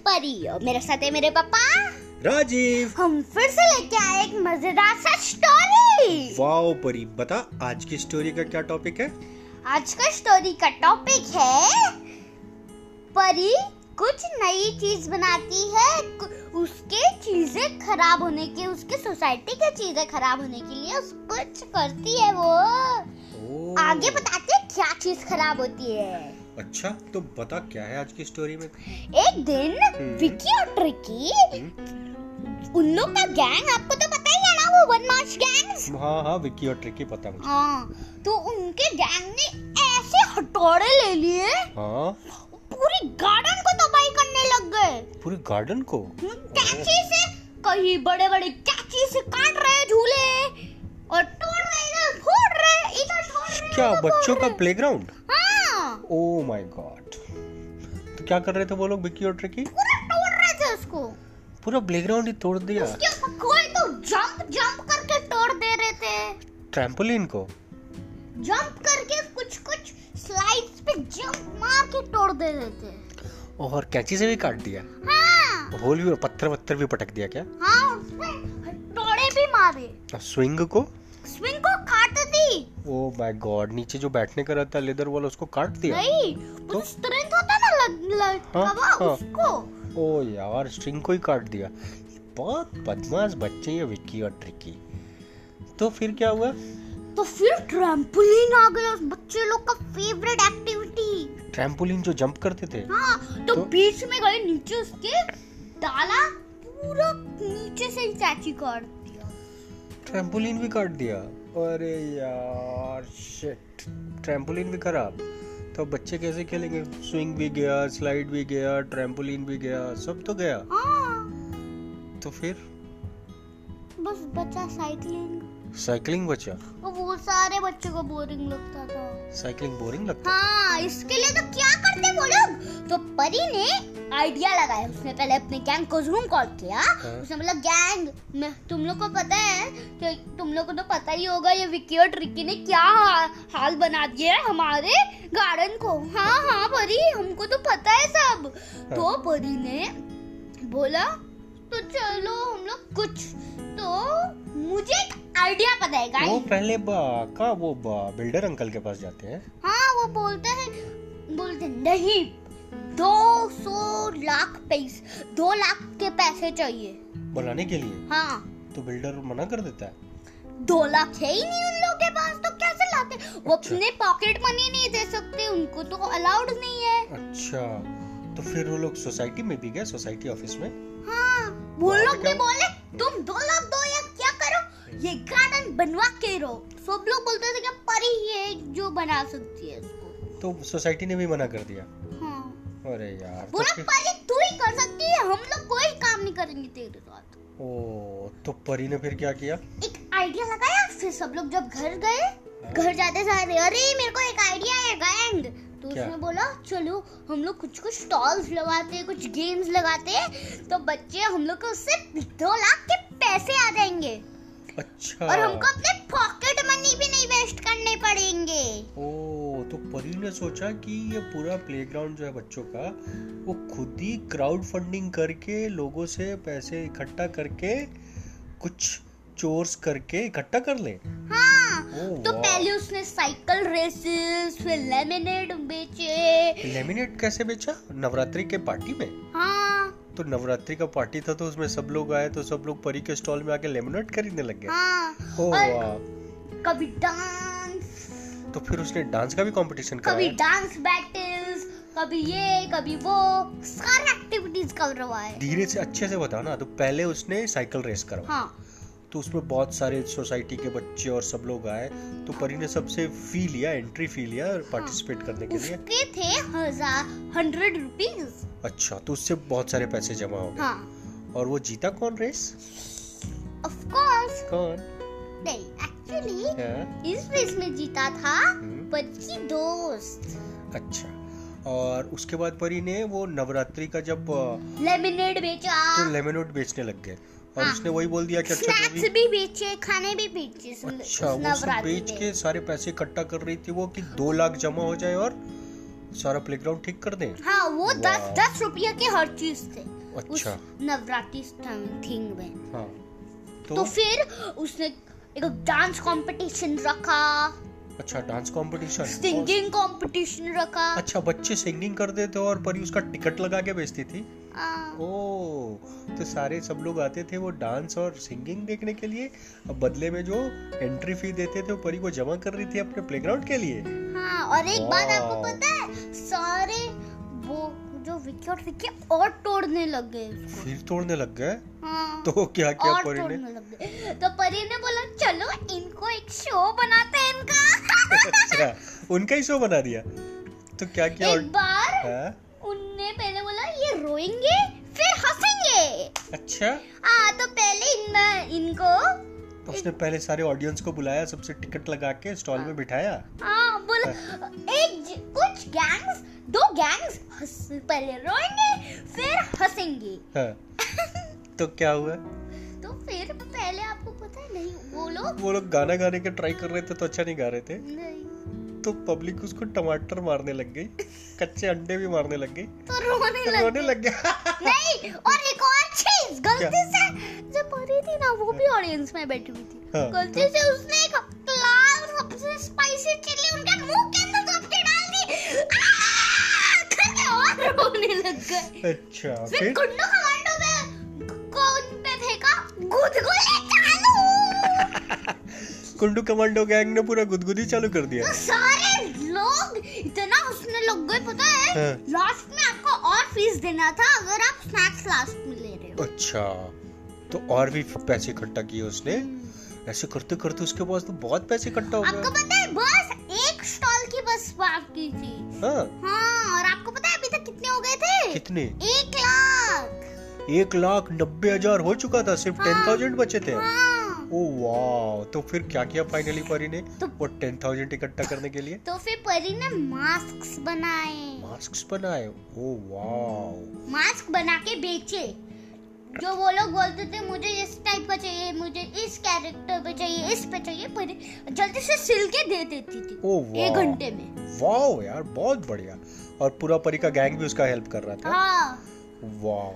परी और मेरे साथ है मेरे पापा। राजीव। हम फिर से लेके आए एक मज़ेदार सा स्टोरी वाओ परी बता आज की स्टोरी का क्या टॉपिक है? आज का स्टोरी का टॉपिक है परी कुछ नई चीज़ बनाती है उसके चीज़ें खराब होने के उसके सोसाइटी के चीज़ें खराब होने के लिए उस कुछ करती है वो। ओ, आगे बताते क्या चीज़ खराब होती है। अच्छा तो बता क्या है आज की स्टोरी में? एक दिन विकी और ट्रिकी उन लोग का गैंग आपको तो पता ही है ना वो बदमाश गैंग हाँ हाँ विक्की और ट्रिकी पता मुझे। हाँ तो उनके गैंग ने ऐसे हथौड़े ले लिए हाँ। पूरी गार्डन को तबाही करने लग गए। पूरे गार्डन को? कैंची से कहीं बड़े बड़े कैंची से काट रहे झूले और तोड़ रहे इधर फोड़ रहे इधर क्या बच्चों का। प्लेग्राउंड ओ माय गॉड तो क्या कर रहे थे वो लोग विक्की और ट्रिकी पूरा तोड़ रहे थे उसको। पूरा प्लेग्राउंड ही तोड़ दिया। उसके ऊपर कोई तो जंप जंप करके तोड़ दे रहे थे। ट्रैम्पोलिन को? जंप करके कुछ कुछ स्लाइड्स पे जंप मार के तोड़ दे रहे थे। और कैंची से भी काट दिया? हाँ। होल भी पत्थर वत्थर भी पटक दिया क्या? हाँ उसमें हथौड़े भी मारे। स्विंग को? स्विंग को ओ माय गॉड नीचे जो बैठने का रहता है लेदर वाला उसको काट दिया? नहीं वो स्ट्रेंथ होता ना लग, लग, हाँ, हाँ। उसको। ओ यार स्ट्रिंग को ही काट दिया। बहुत बदमाश बच्चे हैं विक्की और ट्रिकी। तो फिर क्या हुआ? तो फिर ट्रैम्पोलिन आ गया उस बच्चे लोग का फेवरेट एक्टिविटी ट्रैम्पोलिन जो जंप करते थे? हाँ तो, तो? बीच में गए नीचे उसके डाला पूरा नीचे से ही चाची काट दिया। ट्रैम्पोलिन भी काट दिया? अरे यार शिट ट्रैम्पोलिन भी खराब। तो बच्चे कैसे खेलेंगे? स्विंग भी गया स्लाइड भी गया ट्रैम्पोलिन भी गया सब तो गया। हाँ। तो फिर? बस बचा साइकिलिंग साइकिलिंग बचा? वो सारे बच्चों को बोरिंग लगता था। साइकिलिंग बोरिंग लगता हाँ इसके लिए तो क्या करते वो लोग? तो परी ने आइडिया लगाया उसने पहले अपने गैंग को जूम कॉल किया। हाँ। उसने बोला गैंग मैं तुम लोग को पता है कि तुम लोग को तो पता ही होगा ये विक्की और ट्रिकी ने क्या हाल बना दिया है हमारे गार्डन को। हाँ हाँ परी हमको तो पता है सब। तो परी ने बोला तो चलो हम लोग कुछ तो मुझे एक आइडिया पता है गाइस वो पहले बा, का वो बिल्डर अंकल के पास जाते हैं? हाँ वो बोलते हैं बोलते नहीं दो सौ लाख पैसे दो लाख के पैसे चाहिए। बनाने के लिए? हाँ। तो बिल्डर मना कर देता है? दो लाख है ही नहीं उन लोगों के पास तो कैसे लाते? वो अच्छा। अपने पॉकेट मनी नहीं दे सकते उनको तो अलाउड नहीं है। अच्छा। तो फिर वो लोग सोसाइटी में भी गए सोसाइटी ऑफ़िस में? हाँ वो लोग भी बोले तुम दो लाख दो या क्या करो? ये गार्डन बनवा के रहो। सब लोग बोलते थे कि परी ही है जो बना सकती है इसको तो सोसाइटी ने भी मना कर दिया? अरे यार तो बोला फिर परी तू ही कर सकती है हम लोग कोई काम नहीं करेंगे तेरे साथ। ओ तो परी ने फिर क्या किया? एक आइडिया लगाया फिर सब लोग जब घर गए घर जाते सारे अरे मेरे को एक आइडिया है गैंग तो क्या? उसने बोला चलो हम लोग कुछ कुछ स्टॉल्स लगाते हैं कुछ गेम्स लगाते हैं तो बच्चे हम लोग को उससे दो लाख के पैसे आ जाएँगे। अच्छा। और हमको अपने पॉकेट मनी भी नहीं वेस्ट करने पड़ेंगे। ओ तो परी ने सोचा कि ये पूरा प्लेग्राउंड जो है बच्चों का वो खुद ही क्राउड फंडिंग करके लोगों से पैसे इकट्ठा करके कुछ चोर्स करके इकट्ठा कर ले। हाँ ओ, तो पहले उसने साइकिल रेसेस फिर लेमिनेट बेचे। लेमिनेट कैसे बेचा? नवरात्रि के पार्टी में? हाँ। तो नवरात्रि का पार्टी था तो उसमें सब लोग आए तो सब लोग परी के स्टॉल में आके लेमिनेट खरीदने लग गए। हाँ। ओ और कभी डांस तो फिर उसने डांस का भी कंपटीशन कभी डांस बैटल्स कभी ये कभी वो सारे एक्टिविटीज़ करवाए धीरे से अच्छे से बता ना तो पहले उसने साइकिल रेस करवा हाँ। तो उसमें बहुत सारे सोसाइटी के बच्चे और सब लोग आए तो परी ने सबसे फ़ी लिया एंट्री फ़ी लिया पार्टिसिपेट करने के लिए। उसके थे हज़ार हंड्रेड रुपीज़ अच्छा तो उससे बहुत सारे पैसे जमा हो गए। हाँ। और वो जीता कौन रेस ऑफ़ कोर्स कौन? नहीं। एक्चुअली इस रेस में जीता था हम्म, बच्ची दोस्त। अच्छा। और उसके बाद परी ने वो नवरात्रि का जब लेमिनेट बेचा। तो लेमनोट बेचने लग गए। और हाँ। उसने वही बोल दिया कि अच्छा भी भी बेचे खाने भी बेचे अच्छा वो सब बेच के सारे पैसे इकट्ठा कर रही थी वो कि दो लाख जमा हो जाए और सारा प्लेग्राउंड ठीक कर दे। हाँ वो दस। दस रुपये के हर चीज़ थे अच्छा। नवरात्रि थिंग में। हाँ। तो, तो फिर उसने एक डांस कंपटीशन रखा। अच्छा डांस कंपटीशन सिंगिंग कंपटीशन रखा। अच्छा बच्चे सिंगिंग करते थे और परी उसका टिकट लगा के बेचती थी? हाँ, ओ तो सारे सब लोग आते थे वो डांस और सिंगिंग देखने के लिए। अब बदले में जो एंट्री फ़ी देते थे वो परी को जमा कर रही थी अपने प्लेग्राउंड के लिए। हाँ और एक बात आपको पता है? सारे वो जो विके और तोड़ने लग गए फिर तोड़ने लग गए? हाँ। तो क्या किया परी ने? तो परी ने बोला चलो इनको एक शो बनाते हैं इनका। अच्छा उनका ही शो बना दिया? तो क्या किया एक बार हाँ? उनने पहले बोला ये रोएँगे फिर हंसेंगे। अच्छा। हाँ तो पहले इन इनको तो उसने पहले सारे ऑडियंस को बुलाया सबसे टिकट लगा के स्टॉल में बिठाया? हाँ बोला एक कुछ गैंग्स दो गैंग्स हंस पहले रोएँगे फिर हंसेंगे। हाँ। तो क्या हुआ? तो फिर पहले आपको पता है नहीं वो लोग वो लोग गाना गाने के ट्राई कर रहे थे तो अच्छा नहीं गा रहे थे। नहीं। तो पब्लिक उसको टमाटर मारने लग गई कच्चे अंडे भी मारने लग गई। तो रोने तो लग रोने। लग गया। नहीं और एक और चीज़ गलती से जब परी थी ना वो भी ऑडियंस में बैठी हुई थी। हाँ, गलती से उसने एक लाल सबसे स्पाइसी रोने लग गए। अच्छा फिर? कुंडू कमांडो में को उन पे फेंका गुदगुदी चालू। कुंडू कमांडो गैंग ने पूरा गुदगुदी चालू कर दिया। तो सारे लोग इतना हंसने लग गए पता है? हाँ। लास्ट में आपको और फ़ीस देना था अगर आप स्नैक्स लास्ट में ले रहे हो। अच्छा तो और भी पैसे इकट्ठा किए उसने? ऐसे करते करते उसके पास तो बहुत पैसे इकट्ठा हो गए। आपको पता है बस एक स्टॉल की बस बाकी थी। हाँ। हाँ कितने? एक लाख। एक लाख नब्बे हज़ार हो चुका था सिर्फ़ हाँ। टेन थाउज़ेंड बचे थे। हाँ। ओ वाह। तो फिर क्या किया फाइनली परी ने? तो- वो टेन थाउज़ेंड इकट्ठा करने के लिए? तो फिर परी ने मास्क बनाए। मास्क बनाए? ओ वाह। मास्क बना के बेचे। जो वो लोग बोलते थे मुझे इस टाइप का चाहिए मुझे इस कैरेक्टर पे चाहिए इस पे चाहिए पर जल्दी से सिल के दे देती थी ओ एक घंटे में। वाह यार बहुत बढ़िया। और पूरा परी का गैंग भी उसका हेल्प कर रहा था? हाँ। वाह।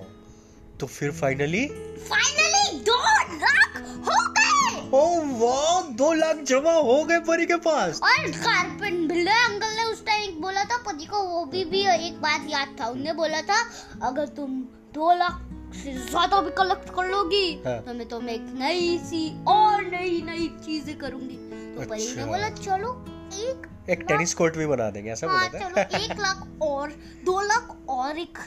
तो फिर फाइनली फाइनली दो लाख हो गए। ओ वाह दो लाख जमा हो गए परी के पास। और कारपेंट बिल्डर अंकल ने उस टाइम बोला था पति को वो भी, भी एक बात याद था। उन्हें बोला था अगर तुम दो लाख ज़्यादा भी कलेक्ट कर लोगी हाँ। तो मैं तुम्हें एक नई सी और नई नई चीज़ें करूँगी तो अच्छा। परी ने। बोला चलो एक एक टेनिस कोर्ट भी बना देंगे ऐसा हाँ बोला चलो था एक लाख और दो लाख और एक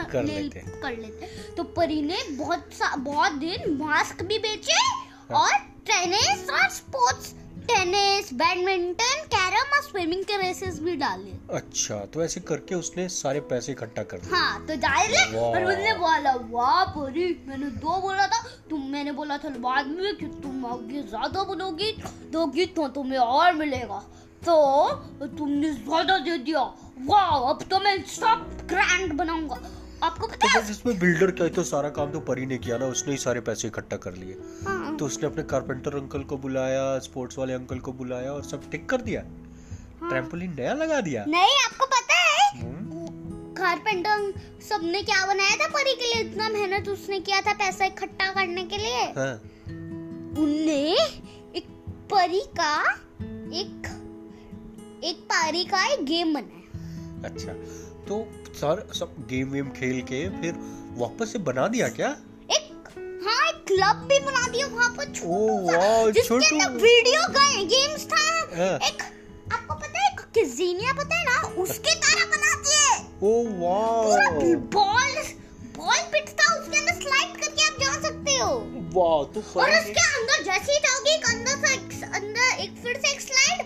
कर लेते। कर लेते तो परी ने बहुत सा बहुत दिन मास्क भी बेचे हाँ। और टेनिस और स्पोर्ट्स टेनिस बैडमिंटन कैरम और स्विमिंग के रेसेस भी डाले। अच्छा तो ऐसे करके उसने सारे पैसे इकट्ठा कर दिए। हाँ तो डाले वाह। और उसने बोला वाह परी मैंने दो बोला था। तुम मैंने बोला था बाद में कि तुम आगे ज़्यादा बनोगी दोगी तो तुम्हें और मिलेगा। तो तुमने ज़्यादा दे दिया। वाह अब तो मैं सब ग्रैंड बनाऊँगा। आपको तो पता है बस इसमें बिल्डर क्या है, तो सारा काम तो परी ने किया ना उसने ही सारे पैसे इकट्ठा कर लिए। हाँ, तो उसने अपने कारपेंटर अंकल को बुलाया स्पोर्ट्स वाले अंकल को बुलाया और सब ठीक कर दिया। हाँ। ट्रैम्पोलिन नया लगा दिया। नहीं आपको पता है? हम्म, कारपेंटर सबने क्या बनाया था परी के लिए? इतना मेहनत उसने किया था पैसा इकट्ठा करने के लिए। हाँ। उनने एक परी का एक एक परी का एक गेम बनाया। अच्छा तो सर सब गेम वेम खेल के फिर वापस से बना दिया क्या? हाँ क्लब भी बना दिया वहाँ पर छोटा जिसके अंदर वीडियो गेम्स था। हाँ। एक आपको पता है किजीनिया पता है ना उसके तरह बनाती है। ओ पूरा बॉल बॉल पिट था उसके अंदर स्लाइड करके आप जा सकते हो। वाह तो और उसके अंदर जैसे ही जाओगे एक अंदर से एक अंदर एक फिर से एक स्लाइड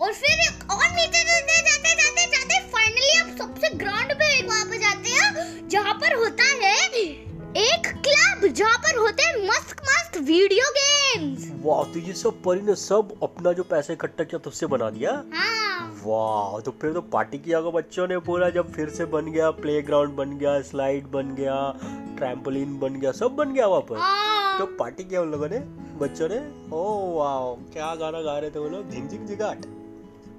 और फिर एक और नीचे जाते जाते जाते जाते फाइनली आप सबसे ग्राउंड पे एक वहाँ पे जाते हैं जहाँ पर होता वीडियो गेम्स। वाह तो ये सब परी ने सब अपना जो पैसा इकट्ठा किया तो उससे बना दिया? हाँ। वाह तो फिर तो पार्टी किया होगा बच्चों ने पूरा जब फिर से बन गया प्लेग्राउंड बन गया स्लाइड बन गया ट्रैम्पोलिन बन गया सब बन गया वहाँ पर। हाँ। तो पार्टी किया उन लोगों ने बच्चों ने? ओ वाह क्या गाना गा रहे थे वो लोग? झिंग झिंग जिगाट।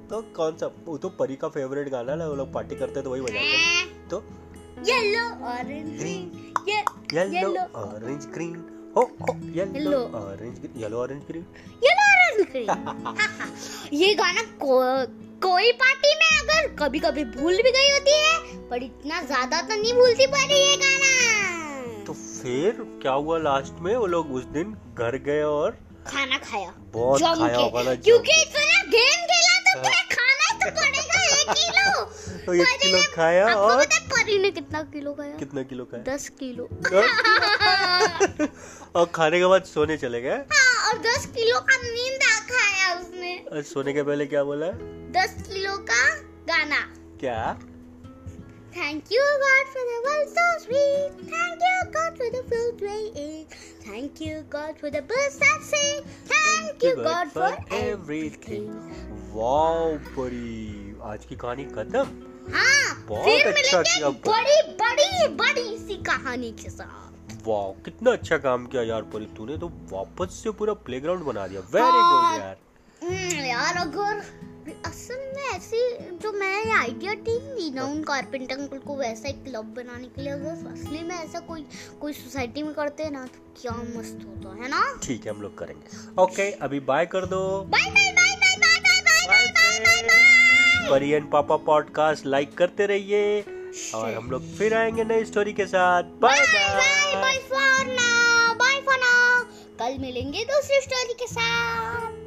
तो कौन सा वो तो परी का फेवरेट गाना ना वो लोग पार्टी करते तो वही बजाते तो yellow orange green yellow orange green हो हो yellow orange yellow orange green yellow orange green ये गाना को, कोई पार्टी में अगर कभी कभी भूल भी गई होती है पर इतना ज़्यादा तो नहीं भूलती पर ये गाना। तो फिर क्या हुआ लास्ट में? वो लोग उस दिन घर गए और खाना खाया। बहुत खाया। होगा ना क्योंकि इतना गेम खेला तो खाना तो पड़ेगा एक किलो। तो एक किलो खाया और परी ने कितना किलो खाया कितना किलो खाया दस किलो और खाने के बाद सोने चले गए हाँ और दस किलो का नींद खाया उसने और सोने के पहले क्या बोला दस किलो का गाना क्या Thank you God for the world so sweet. Thank you God for the food we eat. Thank you God for the birds that sing. Thank you God for everything. Wow Pari आज की कहानी खत्म हाँ बहुत फिर अच्छा मिलेंगे किया बड़ी बड़ी बड़ी सी कहानी के साथ। वाओ कितना अच्छा काम किया यार परी तूने तो वापस से पूरा प्लेग्राउंड बना दिया। वेरी। गुड यार। हम्म, यार अगर असल में ऐसी जो मैंने आइडिया ठीक दी ना उन कारपेंटर अंकल को वैसा एक क्लब बनाने के लिए अगर असली में ऐसा कोई कोई सोसाइटी में करते हैं ना तो क्या मस्त होता है ना? ठीक है हम लोग करेंगे। ओके अभी बाय कर दो। Bye bye bye bye bye bye bye bye bye bye friends Pari and पापा पॉडकास्ट लाइक करते रहिए। और हम लोग फिर आएँगे नई स्टोरी के साथ। Bye bye bye bye bye for now bye for now कल मिलेंगे दूसरी स्टोरी के साथ।